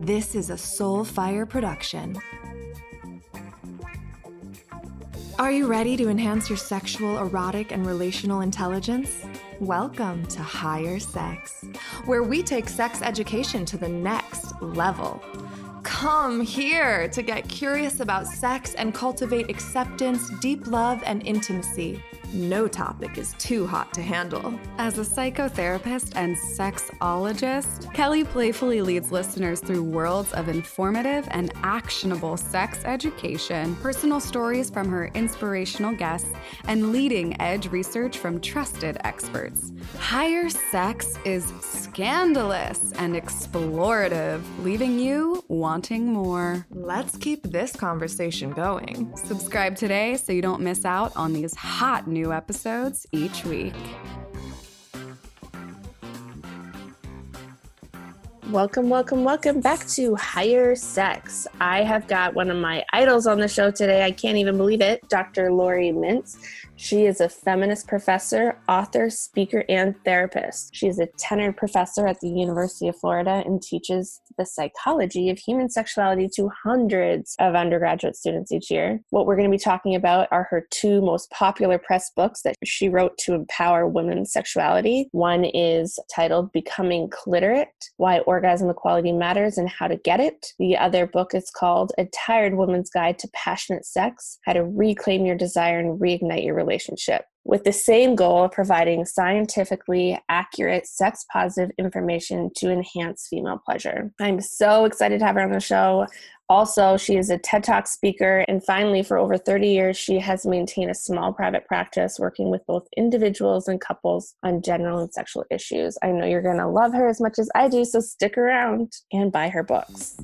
This is a Soulfire production. Are you ready to enhance your sexual, erotic, and relational intelligence? Welcome to Higher Sex, where we take sex education to the next level. Come here to get curious about sex and cultivate acceptance, deep love, and intimacy no topic is too hot to handle. As a psychotherapist and sexologist, Kelly playfully leads listeners through worlds of informative and actionable sex education, personal stories from her inspirational guests, and leading edge research from trusted experts. Higher Sex is scandalous and explorative, leaving you wanting more. Let's keep this conversation going. Subscribe today so you don't miss out on these hot new episodes each week. Welcome, welcome, welcome back to Higher Sex. I have got one of my idols on the show today. I can't even believe it, Dr. Laurie Mintz. She is a feminist professor, author, speaker, and therapist. She is a tenured professor at the University of Florida and teaches the psychology of human sexuality to hundreds of undergraduate students each year. What we're going to be talking about are her two most popular press books that she wrote to empower women's sexuality. One is titled Becoming Cliterate Why Orgasm Equality Matters and How to Get It. The other book is called A Tired Woman's Guide to Passionate Sex How to Reclaim Your Desire and Reignite Your Relationship with the same goal of providing scientifically accurate sex positive information to enhance female pleasure. I'm so excited to have her on the show. Also, she is a TED Talk speaker. And finally, for over 30 years, she has maintained a small private practice working with both individuals and couples on general and sexual issues. I know you're going to love her as much as I do, so stick around and buy her books.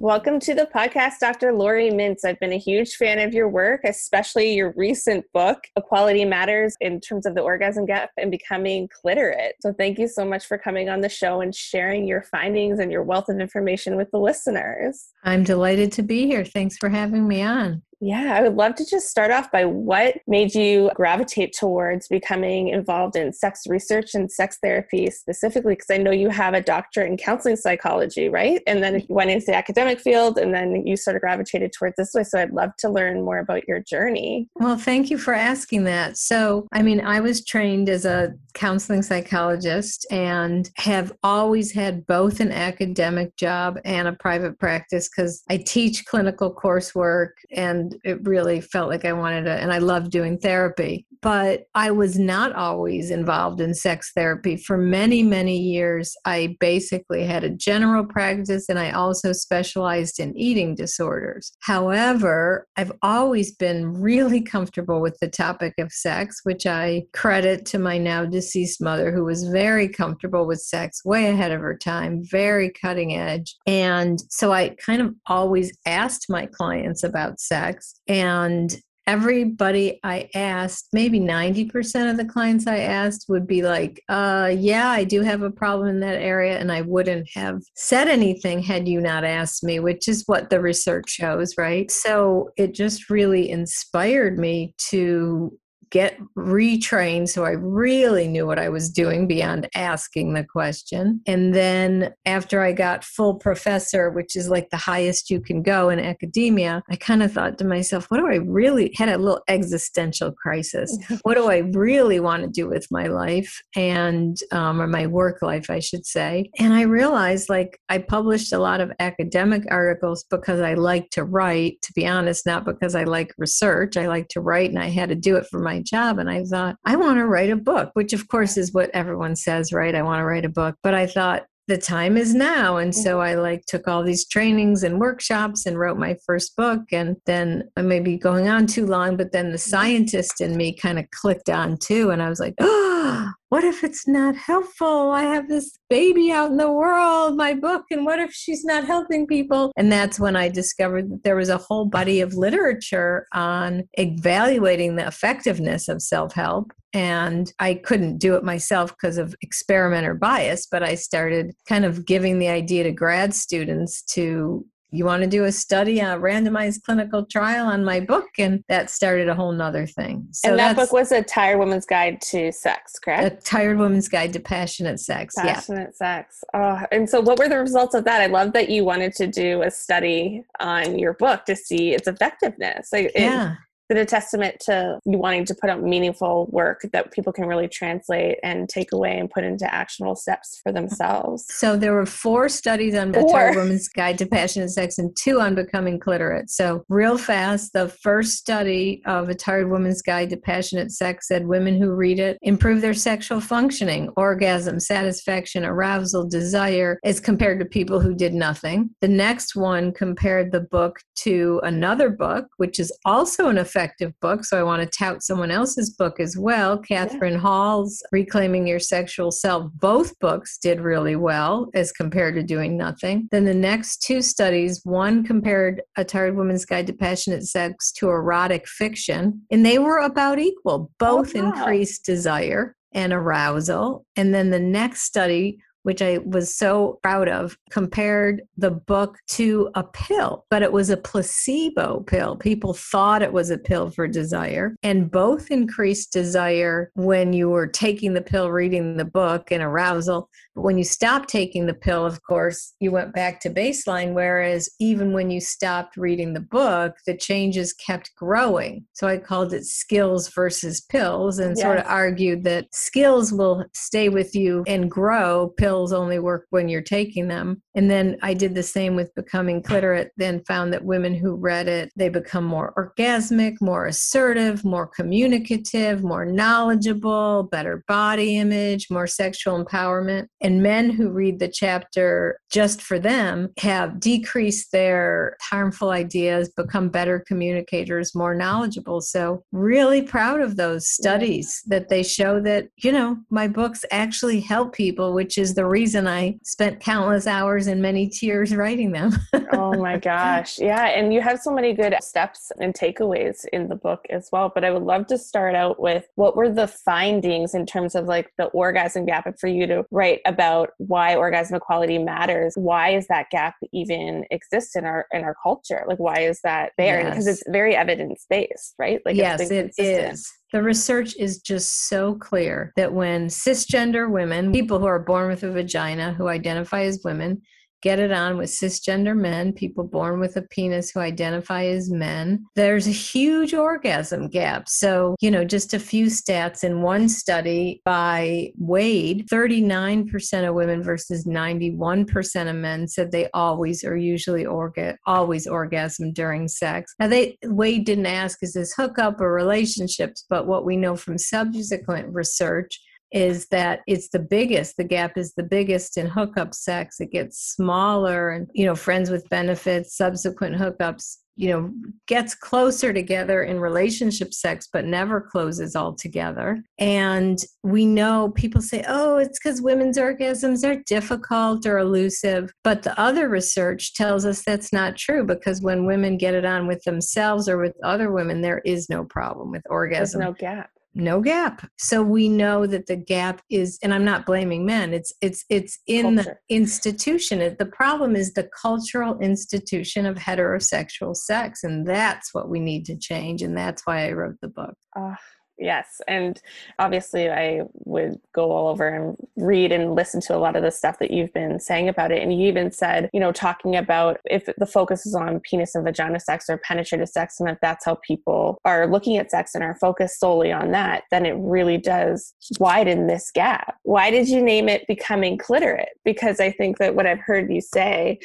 Welcome to the podcast, Dr. Laurie Mintz. I've been a huge fan of your work, especially your recent book, Equality Matters, in terms of the orgasm gap and becoming cliterate. So, thank you so much for coming on the show and sharing your findings and your wealth of information with the listeners. I'm delighted to be here. Thanks for having me on. Yeah, I would love to just start off by what made you gravitate towards becoming involved in sex research and sex therapy specifically, because I know you have a doctorate in counseling psychology, right? And then mm-hmm. you went into the academic field and then you sort of gravitated towards this way. So I'd love to learn more about your journey. Well, thank you for asking that. So, I mean, I was trained as a counseling psychologist and have always had both an academic job and a private practice because I teach clinical coursework and it really felt like I wanted to, and I loved doing therapy. But I was not always involved in sex therapy. For many, many years, I basically had a general practice and I also specialized in eating disorders. However, I've always been really comfortable with the topic of sex, which I credit to my now deceased mother, who was very comfortable with sex, way ahead of her time, very cutting edge. And so I kind of always asked my clients about sex and everybody I asked, maybe 90% of the clients I asked would be like, uh, yeah, I do have a problem in that area. And I wouldn't have said anything had you not asked me, which is what the research shows, right? So it just really inspired me to get retrained so I really knew what I was doing beyond asking the question. And then after I got full professor, which is like the highest you can go in academia, I kind of thought to myself, what do I really had a little existential crisis? what do I really want to do with my life and um, or my work life, I should say? And I realized like I published a lot of academic articles because I like to write, to be honest, not because I like research. I like to write and I had to do it for my job. And I thought, I want to write a book, which of course is what everyone says, right? I want to write a book. But I thought, the time is now and mm. so i like took all these trainings and workshops and wrote my first book and then uh, i may be going on too long but then the mm-hmm. scientist in me kind of clicked on too and i was like oh what if it's not helpful? I have this baby out in the world, my book, and what if she's not helping people? And that's when I discovered that there was a whole body of literature on evaluating the effectiveness of self help. And I couldn't do it myself because of experimenter bias, but I started kind of giving the idea to grad students to you want to do a study, a randomized clinical trial on my book? And that started a whole nother thing. So and that book was a tired woman's guide to sex, correct? A tired woman's guide to passionate sex. Passionate yeah. sex. Oh, and so what were the results of that? I love that you wanted to do a study on your book to see its effectiveness. Like, yeah. It, a testament to you wanting to put out meaningful work that people can really translate and take away and put into actionable steps for themselves. So there were four studies on four. Tired Woman's Guide to Passionate Sex and two on becoming cliterate. So real fast, the first study of a tired woman's guide to passionate sex said women who read it improve their sexual functioning, orgasm, satisfaction, arousal, desire, as compared to people who did nothing. The next one compared the book to another book, which is also an effective effective book. So I want to tout someone else's book as well. Kathryn yeah. Hall's Reclaiming Your Sexual Self. Both books did really well as compared to doing nothing. Then the next two studies one compared A Tired Woman's Guide to Passionate Sex to erotic fiction, and they were about equal. Oh, both oh, wow. increased desire and arousal. And then the next study which I was so proud of, compared the book to a pill, but it was a placebo pill. People thought it was a pill for desire, and both increased desire when you were taking the pill, reading the book, and arousal. But when you stopped taking the pill, of course, you went back to baseline. Whereas even when you stopped reading the book, the changes kept growing. So I called it skills versus pills and yes. sort of argued that skills will stay with you and grow. Pills only work when you're taking them. And then I did the same with becoming cliterate, then found that women who read it, they become more orgasmic, more assertive, more communicative, more knowledgeable, better body image, more sexual empowerment. And men who read the chapter just for them have decreased their harmful ideas, become better communicators, more knowledgeable. So, really proud of those studies that they show that, you know, my books actually help people, which is the reason I spent countless hours and many tears writing them. oh my gosh. Yeah. And you have so many good steps and takeaways in the book as well. But I would love to start out with what were the findings in terms of like the orgasm gap for you to write about why orgasm equality matters. Why is that gap even exist in our in our culture? Like why is that there? Yes. Because it's very evidence based, right? Like yes, it is. The research is just so clear that when cisgender women, people who are born with a vagina, who identify as women, get it on with cisgender men, people born with a penis who identify as men. There's a huge orgasm gap. So, you know, just a few stats in one study by Wade 39% of women versus 91% of men said they always or usually orga- always orgasm during sex. Now, they Wade didn't ask, is this hookup or relationships? But what we know from subsequent research is that it's the biggest the gap is the biggest in hookup sex. It gets smaller and you know friends with benefits subsequent hookups you know gets closer together in relationship sex but never closes altogether. And we know people say oh it's because women's orgasms are difficult or elusive. But the other research tells us that's not true because when women get it on with themselves or with other women there is no problem with orgasm. there's no gap no gap. So we know that the gap is and i'm not blaming men it's it's it's in Culture. the institution the problem is the cultural institution of heterosexual sex and that's what we need to change and that's why i wrote the book. Uh, yes and obviously i would go all over and read and listen to a lot of the stuff that you've been saying about it. And you even said you know talking about if the focus is on penis and vagina sex or penetrative sex and if that's how people are looking at sex and are focused solely on that then it really does widen this gap. Why did you name it becoming cliterate because i think that what i've heard you say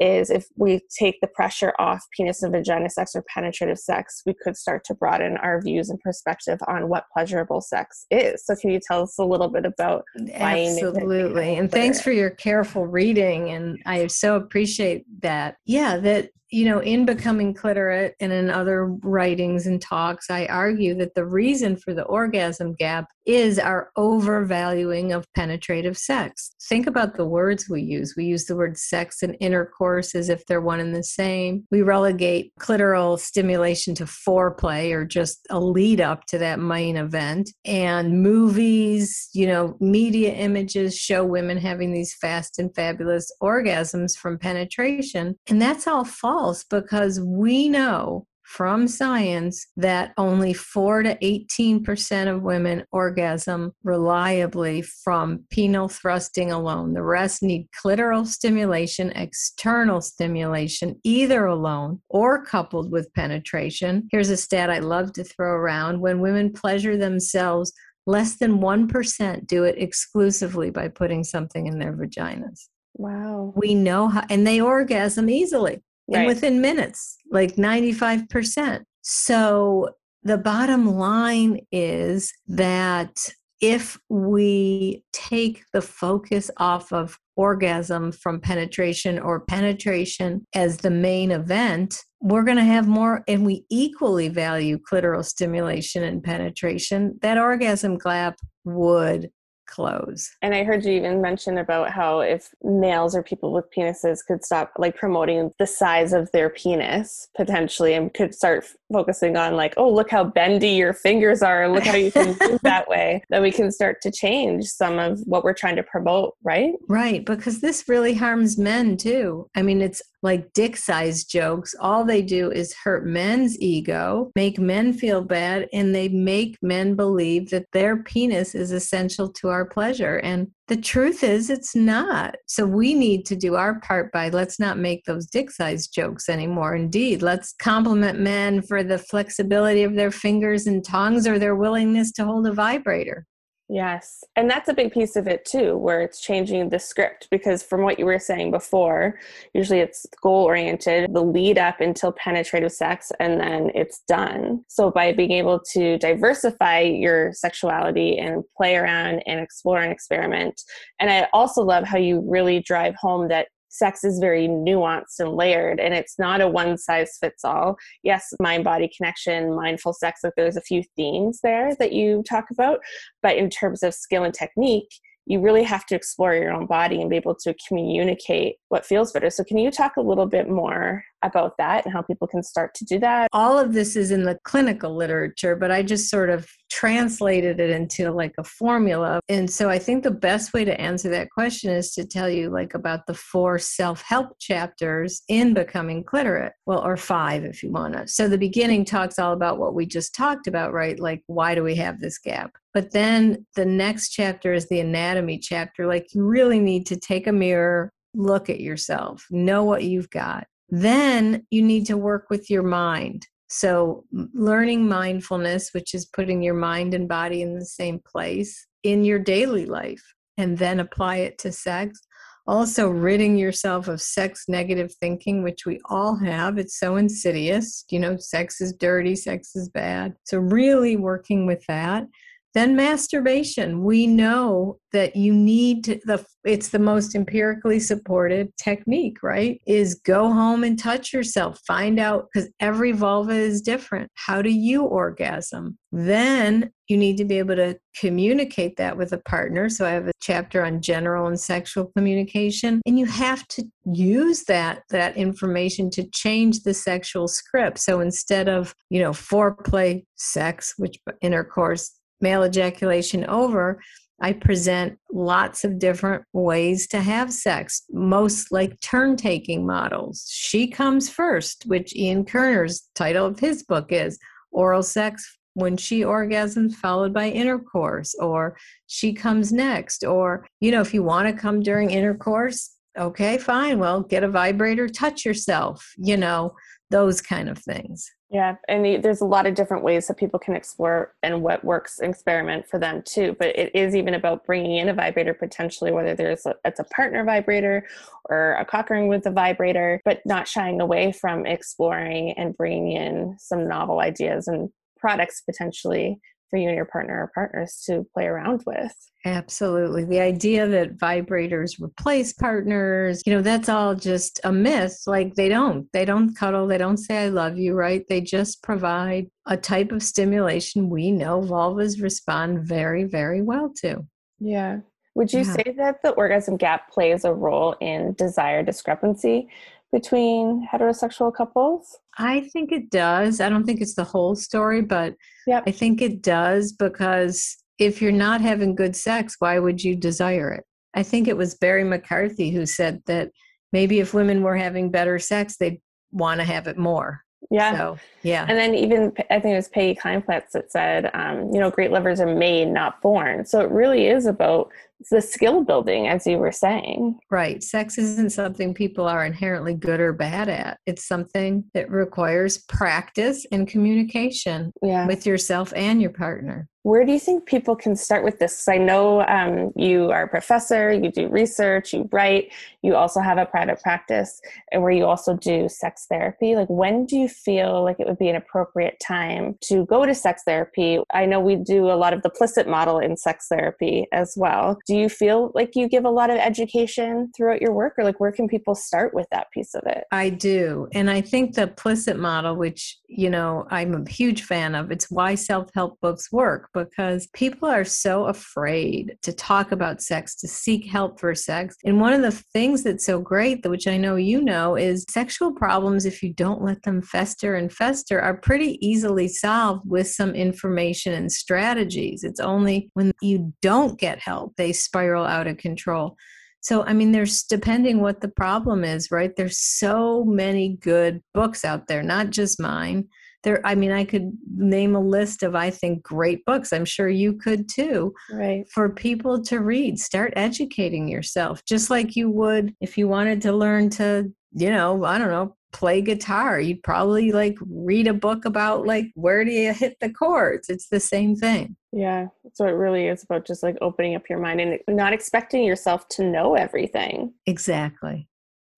is if we take the pressure off penis and vagina sex or penetrative sex, we could start to broaden our views and perspective on what pleasurable sex is. So, can you tell us a little bit about Absolutely. And thanks for your careful reading. And I so appreciate that. Yeah, that you know, in Becoming Cliterate and in other writings and talks, I argue that the reason for the orgasm gap is our overvaluing of penetrative sex. Think about the words we use. We use the word sex and intercourse as if they're one and the same. We relegate clitoral stimulation to foreplay or just a lead up to that main event. And movies, you know, media images show women having these fast and fabulous orgasms from penetration. And that's all false because we know from science that only 4 to 18% of women orgasm reliably from penile thrusting alone. The rest need clitoral stimulation, external stimulation, either alone or coupled with penetration. Here's a stat I love to throw around when women pleasure themselves, less than 1% do it exclusively by putting something in their vaginas. Wow. We know how, and they orgasm easily right. and within minutes, like 95%. So the bottom line is that if we take the focus off of orgasm from penetration or penetration as the main event, we're going to have more, and we equally value clitoral stimulation and penetration, that orgasm gap would clothes. And I heard you even mention about how if males or people with penises could stop like promoting the size of their penis potentially and could start focusing on like, oh, look how bendy your fingers are and look how you can move that way, then we can start to change some of what we're trying to promote, right? Right, because this really harms men too. I mean, it's like dick size jokes. All they do is hurt men's ego, make men feel bad, and they make men believe that their penis is essential to our pleasure. And the truth is, it's not. So we need to do our part by let's not make those dick size jokes anymore. Indeed, let's compliment men for the flexibility of their fingers and tongues or their willingness to hold a vibrator. Yes. And that's a big piece of it too, where it's changing the script because from what you were saying before, usually it's goal oriented, the lead up until penetrative sex, and then it's done. So by being able to diversify your sexuality and play around and explore and experiment. And I also love how you really drive home that sex is very nuanced and layered and it's not a one size fits all yes mind body connection mindful sex like there's a few themes there that you talk about but in terms of skill and technique you really have to explore your own body and be able to communicate what feels better. So, can you talk a little bit more about that and how people can start to do that? All of this is in the clinical literature, but I just sort of translated it into like a formula. And so, I think the best way to answer that question is to tell you like about the four self help chapters in Becoming Cliterate. Well, or five if you want to. So, the beginning talks all about what we just talked about, right? Like, why do we have this gap? But then the next chapter is the anatomy chapter. Like you really need to take a mirror, look at yourself, know what you've got. Then you need to work with your mind. So, learning mindfulness, which is putting your mind and body in the same place in your daily life, and then apply it to sex. Also, ridding yourself of sex negative thinking, which we all have. It's so insidious. You know, sex is dirty, sex is bad. So, really working with that. Then masturbation. We know that you need to, the it's the most empirically supported technique, right? Is go home and touch yourself. Find out because every vulva is different. How do you orgasm? Then you need to be able to communicate that with a partner. So I have a chapter on general and sexual communication and you have to use that that information to change the sexual script. So instead of, you know, foreplay, sex, which intercourse male ejaculation over, I present lots of different ways to have sex, most like turn taking models. She comes first, which Ian Kerner's title of his book is Oral Sex when she orgasms followed by intercourse, or she comes next, or, you know, if you want to come during intercourse, okay, fine. Well, get a vibrator, touch yourself, you know, those kind of things. Yeah, and there's a lot of different ways that people can explore and what works experiment for them too. But it is even about bringing in a vibrator potentially, whether there's a, it's a partner vibrator or a cock ring with a vibrator, but not shying away from exploring and bringing in some novel ideas and products potentially for you and your partner or partners to play around with. Absolutely. The idea that vibrators replace partners, you know, that's all just a myth. Like they don't. They don't cuddle, they don't say I love you, right? They just provide a type of stimulation we know vulvas respond very, very well to. Yeah. Would you yeah. say that the orgasm gap plays a role in desire discrepancy between heterosexual couples? I think it does. I don't think it's the whole story, but yep. I think it does because if you're not having good sex, why would you desire it? I think it was Barry McCarthy who said that maybe if women were having better sex, they'd want to have it more. Yeah. So, yeah. And then even, I think it was Peggy Kleinplatz that said, um, you know, great lovers are made, not born. So it really is about the skill building, as you were saying. Right. Sex isn't something people are inherently good or bad at. It's something that requires practice and communication yeah. with yourself and your partner. Where do you think people can start with this? I know um, you are a professor, you do research, you write, you also have a private practice, and where you also do sex therapy. Like, when do you feel like it would be an appropriate time to go to sex therapy? I know we do a lot of the PLISSIT model in sex therapy as well. Do you feel like you give a lot of education throughout your work, or like where can people start with that piece of it? I do. And I think the PLISSIT model, which, you know, I'm a huge fan of, it's why self help books work because people are so afraid to talk about sex, to seek help for sex. And one of the things that's so great, which I know you know, is sexual problems, if you don't let them fester and fester, are pretty easily solved with some information and strategies. It's only when you don't get help, they spiral out of control. So, I mean, there's depending what the problem is, right? There's so many good books out there, not just mine there i mean i could name a list of i think great books i'm sure you could too right for people to read start educating yourself just like you would if you wanted to learn to you know i don't know play guitar. You'd probably like read a book about like where do you hit the chords? It's the same thing. Yeah so it really is about just like opening up your mind and not expecting yourself to know everything. Exactly.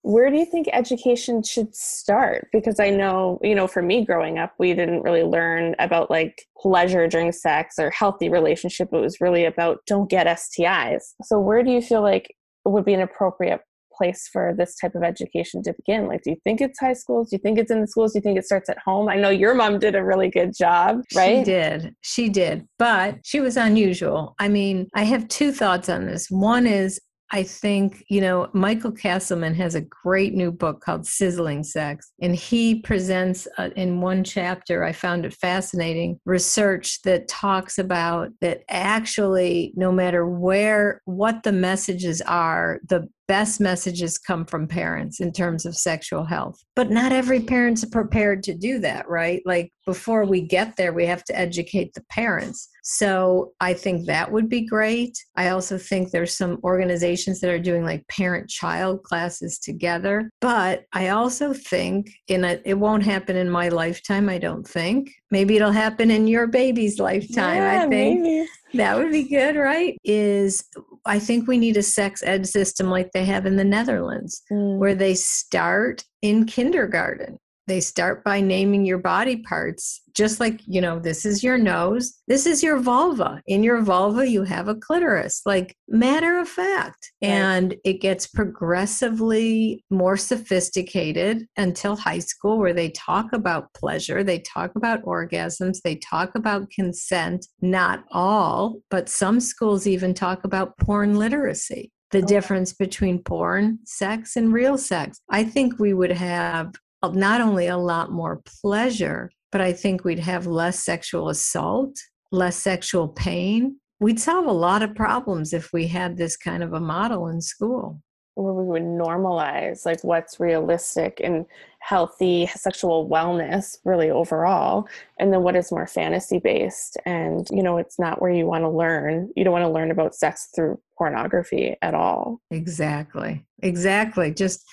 Where do you think education should start? Because i know you know for me growing up we didn't really learn about like pleasure during sex or healthy relationship. It was really about don't get stis so where do you feel like would be an appropriate place for this type of education to begin? Like do you think it's high schools? Do you think it's in the schools? Do you think it starts at home? I know your mom did a really good job right? she did. She did. But she was unusual. I mean i have two thoughts on this. One is I think, you know, Michael Castleman has a great new book called Sizzling Sex. And he presents uh, in one chapter, I found it fascinating, research that talks about that actually, no matter where, what the messages are, the best messages come from parents in terms of sexual health. But not every parent's prepared to do that, right? Like before we get there, we have to educate the parents. So I think that would be great. I also think there's some organizations that are doing like parent child classes together. But I also think in a, it won't happen in my lifetime, I don't think. Maybe it'll happen in your baby's lifetime, yeah, I think. Maybe. That would be good, right? Is I think we need a sex ed system like they have in the Netherlands, mm. where they start in kindergarten they start by naming your body parts just like you know this is your nose this is your vulva in your vulva you have a clitoris like matter of fact right. and it gets progressively more sophisticated until high school where they talk about pleasure they talk about orgasms they talk about consent not all but some schools even talk about porn literacy the oh. difference between porn, sex, and real sex. I think we would have not only a lot more pleasure, but I think we'd have less sexual assault, less sexual pain. We'd solve a lot of problems if we had this kind of a model in school. Where we would normalize like what's realistic and healthy sexual wellness, really overall, and then what is more fantasy based. And, you know, it's not where you want to learn. You don't want to learn about sex through pornography at all. Exactly. Exactly. Just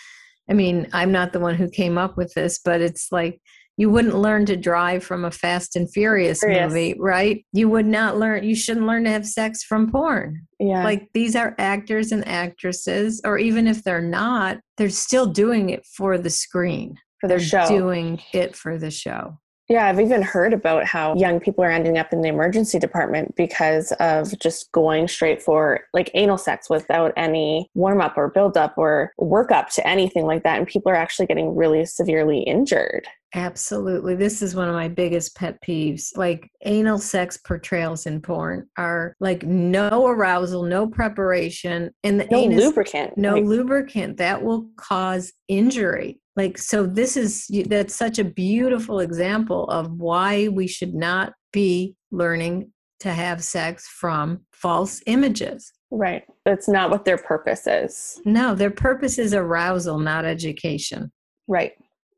I mean, I'm not the one who came up with this, but it's like you wouldn't learn to drive from a Fast and Furious, Furious, movie, right? You would not learn, you shouldn't learn to have sex from porn. Yeah. Like these are actors and actresses, or even if they're not, they're still doing it for the screen. For the they're show. doing it for the show. Yeah, I've even heard about how young people are ending up in the emergency department because of just going straight for like anal sex without any warm up or build up or work up to anything like that. And people are actually getting really severely injured. Absolutely. This is one of my biggest pet peeves. Like anal sex portrayals in porn are like no arousal, no preparation, and the No anus, lubricant. no Like, lubricant that will cause injury. Like, so this is that's such a beautiful example of why we should not be learning to have sex from false images. right. That's not what their purpose is. No, their purpose is arousal, not education. Right.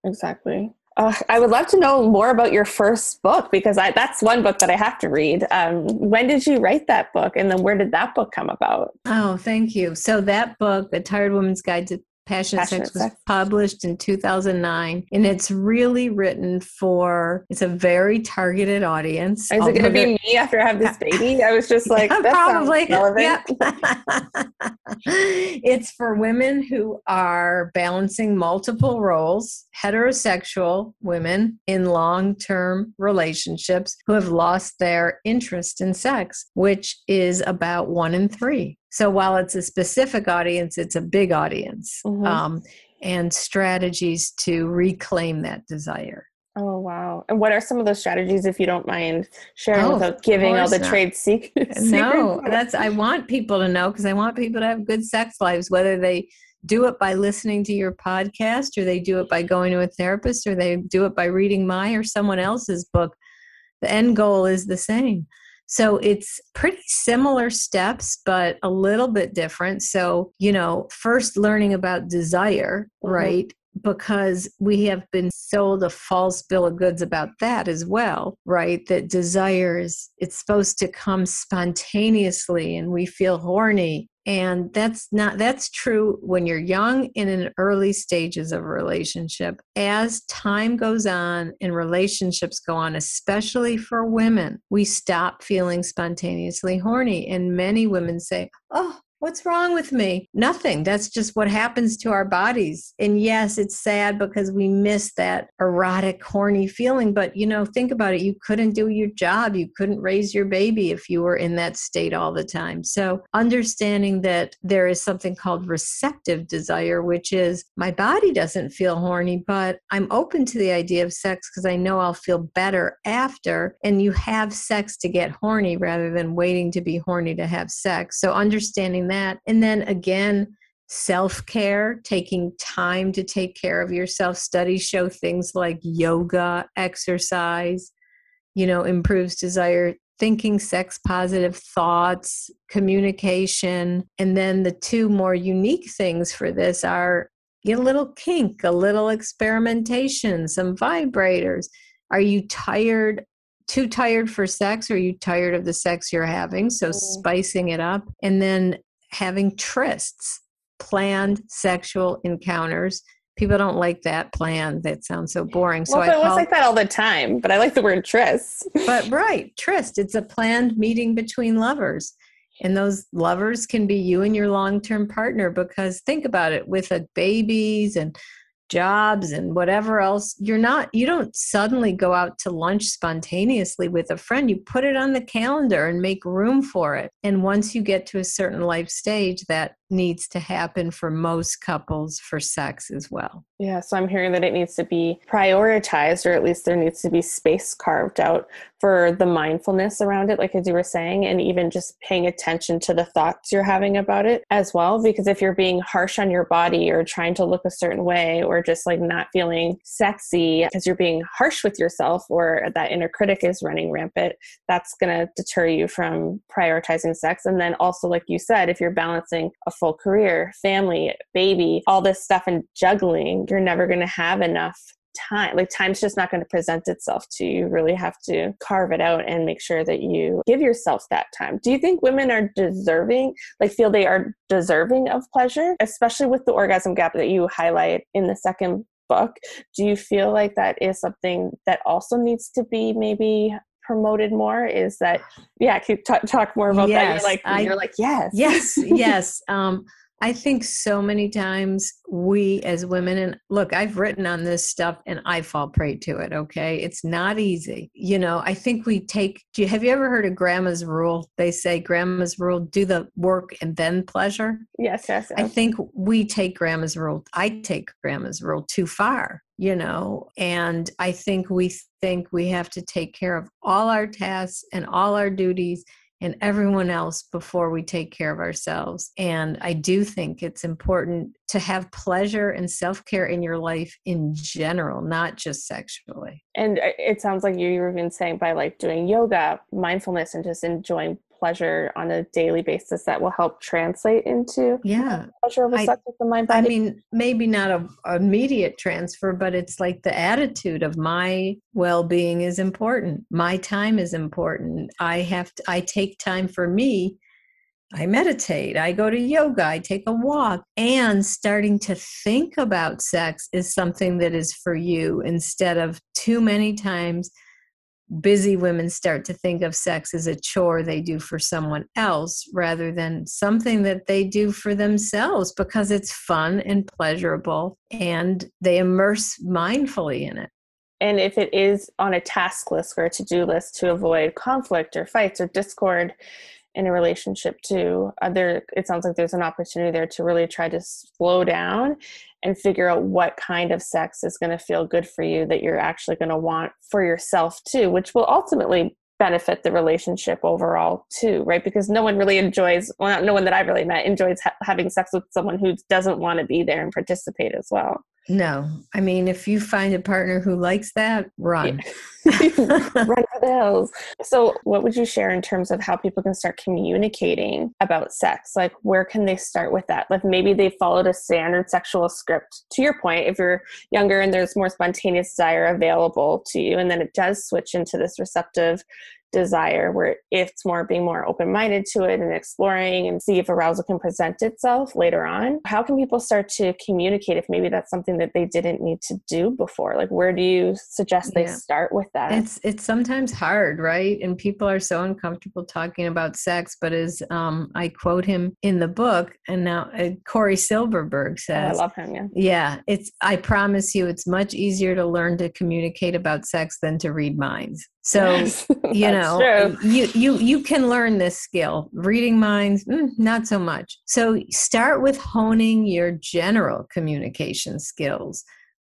Exactly. Uh, I would love to know more about your first book because I, that's one book that I have to read. Um, when did you write that book, and then where did that book come about? Oh, thank you. So that book, The Tired Woman's Guide to Passionate, Passionate Sex, was Sex. published in 2009, and it's really written for. It's a very targeted audience. Is it going to be me after I have this baby? I was just like, Yeah, probably. it's for women who are balancing multiple roles, heterosexual women in long term relationships who have lost their interest in sex, which is about one in three. So while it's a specific audience, it's a big audience. Mhm. Um, and strategies to reclaim that desire. Oh wow! And what are some of those strategies, if you don't mind sharing, Oh, without giving all the not. trade secrets? No, that's I want people to know because I want people to have good sex lives, whether they do it by listening to your podcast or they do it by going to a therapist or they do it by reading my or someone else's book. The end goal is the same. So it's pretty similar steps, but a little bit different. So, you know, first learning about desire, Mhm. right? Because we have been sold a false bill of goods about that as well, right? That desire is, it's supposed to come spontaneously and we feel horny. And that's not, that's true when you're young in early stages of a relationship. As time goes on and relationships go on, especially for women, we stop feeling spontaneously horny. And many women say, Oh, What's wrong with me? Nothing. That's just what happens to our bodies. And yes, it's sad because we miss that erotic, horny feeling. But, you know, think about it. You couldn't do your job. You couldn't raise your baby if you were in that state all the time. So, understanding that there is something called receptive desire, which is my body doesn't feel horny, but I'm open to the idea of sex because I know I'll feel better after. And you have sex to get horny rather than waiting to be horny to have sex. So, understanding that. And then again, self care, taking time to take care of yourself. Studies show things like yoga, exercise, you know, improves desire, thinking sex positive thoughts, communication. And then the two more unique things for this are get a little kink, a little experimentation, some vibrators. Are you tired? Too tired for sex? Or are you tired of the sex you're having? So Mm. spicing it up. And then having trysts, planned sexual encounters. People don't like that plan. That sounds so boring. So well, I but it was call like that all the time. But I like the word tryst. but right, tryst. It's a planned meeting between lovers. And those lovers can be you and your long term partner because think about it with a babies and jobs and whatever else, you're not, you don't suddenly go out to lunch spontaneously with a friend. You put it on the calendar and make room for it. And once you get to a certain life stage, that needs to happen for most couples for sex as well. Yeah, so I'm hearing that it needs to be prioritized, or at least there needs to be space carved out for the mindfulness around it, like as you were saying, and even just paying attention to the thoughts you're having about it as well. Because if you're being harsh on your body or trying to look a certain way, or just like not feeling sexy because you're being harsh with yourself, or that inner critic is running rampant, that's going to deter you from prioritizing sex. And then also, like you said, if you're balancing a career, family, baby, all this stuff and juggling, you're never going to have enough time. Like time's just not going to present itself to you. You really have to carve it out and make sure that you give yourself that time. Do you think women are deserving, like feel they are deserving of pleasure, especially with the orgasm gap that you highlight in the second book? Do you feel like that is something that also needs to be maybe promoted more is that yeah can you talk, talk more about that. You're like I- you're like yes. Yes yes um I think so many times we as women, and look, I've written on this stuff and I fall prey to it. Okay. It's not easy. You know, I think we take, do you, have you ever heard of grandma's rule? They say grandma's rule, do the work and then pleasure. Yes, yes. yes. I think we take grandma's rule, I take grandma's rule too far, you know, and I think we think we have to take care of all our tasks and all our duties and everyone else before we take care of ourselves. And I do think it's important to have pleasure and self care in your life in general, not just sexually. And uh, it sounds like you were even saying by like doing yoga, mindfulness, and just enjoying pleasure on a daily basis that will help translate into yeah pleasure pleasurable sex with the mind body. I mean, maybe not a immediate transfer, but it's like the attitude of my well-being is important. My time is important. I have to, I take time for me. I meditate, I go to yoga, I take a walk, and starting to think about sex is something that is for you instead of too many times busy women start to think of sex as a chore they do for someone else rather than something that they do for themselves because it's fun and pleasurable and they immerse mindfully in it. And if it is on a task list or a to do list to avoid conflict or fights or discord, in a relationship too there it sounds like there's an opportunity there to really try to slow down and figure out what kind of sex is going to feel good for you that you're actually going to want for yourself too which will ultimately benefit the relationship overall too right? Because no one really enjoys well no one that i've really met enjoys ha- having sex with someone who doesn't want to be there and participate as well no, I mean, if you find a partner who likes that, run. run for the hills. So, what would you share in terms of how people can start communicating about sex? Like, where can they start with that? Like, maybe they followed a standard sexual script. To your point, if you're younger and there's more spontaneous desire available to you, and then it does switch into this receptive desire where it's more being more open-minded to it and exploring and see if arousal can present itself later on how can people start to communicate if maybe that's something that they didn't need to do before? Like where do you suggest they yeah. start with that? It's it's sometimes hard right? And people are so uncomfortable talking about sex but as um, i quote him in the book and now uh, cory silverberg says oh, i love him yeah. Yeah it's i promise you it's much easier to learn to communicate about sex than to read minds so yes, you know true. you you you can learn this skill. Reading minds, mm, not so much. So start with honing your general communication skills.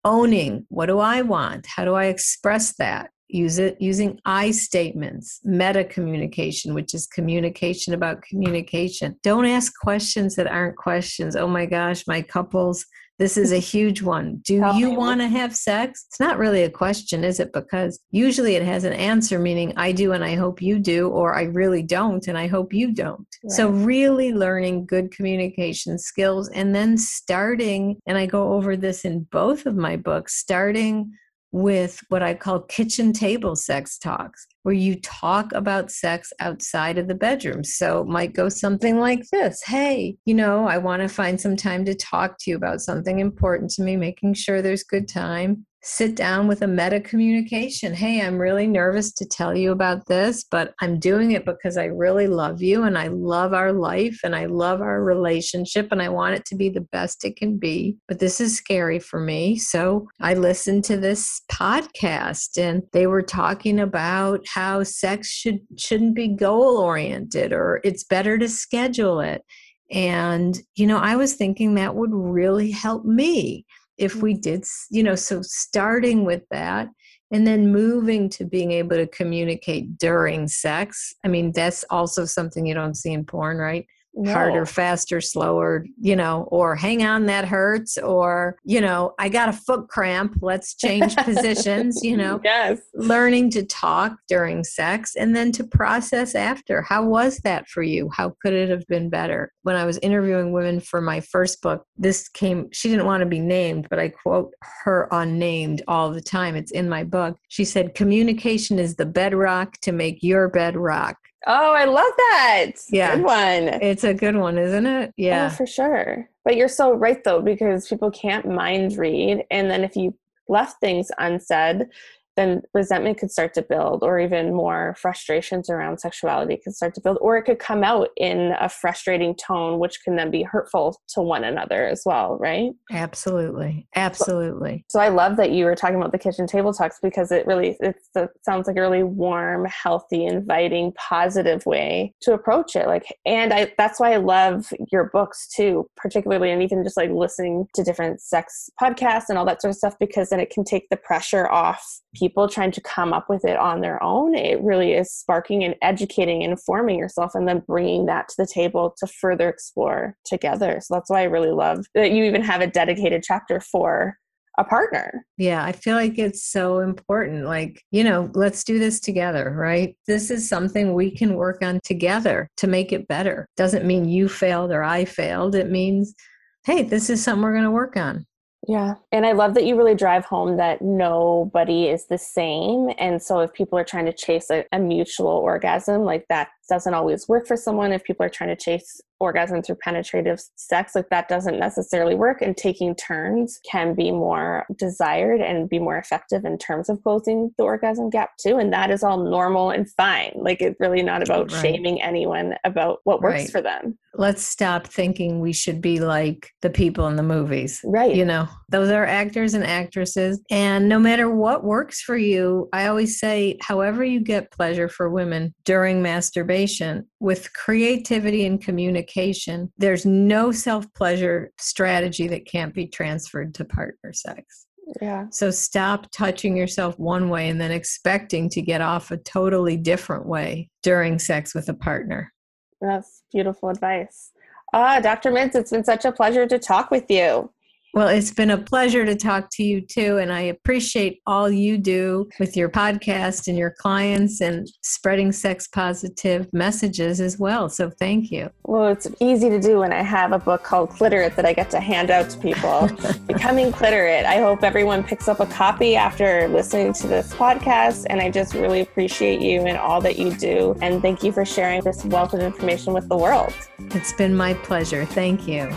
Owning what do I want? How do I express that? Use it using I statements, meta communication, which is communication about communication. Don't ask questions that aren't questions. Oh my gosh, my couples this is a huge one. Do you want to have sex? It's not really a question, is it? Because usually it has an answer, meaning I do and I hope you do, or I really don't and I hope you don't. Right. So, really learning good communication skills and then starting, and I go over this in both of my books, starting with what I call kitchen table sex talks, where you talk about sex outside of the bedroom. So it might go something like this Hey, you know, I want to find some time to talk to you about something important to me, making sure there's good time sit down with a meta communication. Hey, I'm really nervous to tell you about this, but I'm doing it because I really love you and I love our life and I love our relationship and I want it to be the best it can be. But this is scary for me. So I listened to this podcast and they were talking about how sex should shouldn't be goal oriented or it's better to schedule it. And, you know, I was thinking that would really help me if we mm-hmm. did you know so starting with that and then moving to being able to communicate during sex i mean that's also something you don't see in porn right no. harder, faster, slower, you know, or hang on, that hurts, or, you know, I got a foot cramp, let's change positions, you know. Yes. Learning to talk during sex and then to process after. How was that for you? How could it have been better? When I was interviewing women for my first book, this came, she didn't want to be named, but I quote her unnamed all the time. It's in my book. She said, Communication is the bedrock to make your bed rock. Oh, I love that. Yeah. Good one. It's a good one, isn't it? Oh, yeah. Oh, for sure. But you're so right though, because people can't mind read. And then if you left things unsaid, then resentment could start to build, or even more frustrations around sexuality could start to build, or it could come out in a frustrating tone, which can then be hurtful to one another as well, right? Absolutely. Absolutely. So, so I love that you were talking about the kitchen table talks because it really it's, it sounds like a really warm, healthy, inviting, positive way to approach it. Like, and I that's why I love your books too, particularly, and even just like listening to different sex podcasts and all that sort of stuff because then it can take the pressure off people trying to come up with it on their own. It really is sparking and educating and informing yourself and then bringing that to the table to further explore together. So that's why I really love that you even have a dedicated chapter for a partner. Yeah, I feel like it's so important. Like, you know, let's do this together, right? This is something we can work on together to make it better. Doesn't mean you failed or I failed. It means, hey, this is something we're going to work on. Yeah. And I love that you really drive home that nobody is the same. And so if people are trying to chase a, a mutual orgasm, like that doesn't always work for someone. If people are trying to chase orgasm through penetrative sex, like that doesn't necessarily work. And taking turns can be more desired and be more effective in terms of closing the orgasm gap too. And that is all normal and fine. Like it's really not about right. shaming anyone about what works right. for them. Let's stop thinking we should be like the people in the movies. Right. You know, those are actors and actresses. And no matter what works for you, I always say, however you get pleasure for women during masturbation, with creativity and communication, there's no self pleasure strategy that can't be transferred to partner sex. Yeah. So stop touching yourself one way and then expecting to get off a totally different way during sex with a partner. That's beautiful advice. Ah, Dr. Mintz, it's been such a pleasure to talk with you. Well, it's been a pleasure to talk to you too. And I appreciate all you do with your podcast and your clients and spreading sex positive messages as well. So thank you. Well, it's easy to do when I have a book called Cliterate that I get to hand out to people. Becoming Cliterate. I hope everyone picks up a copy after listening to this podcast. And I just really appreciate you and all that you do. And thank you for sharing this wealth of information with the world. It's been my pleasure. Thank you.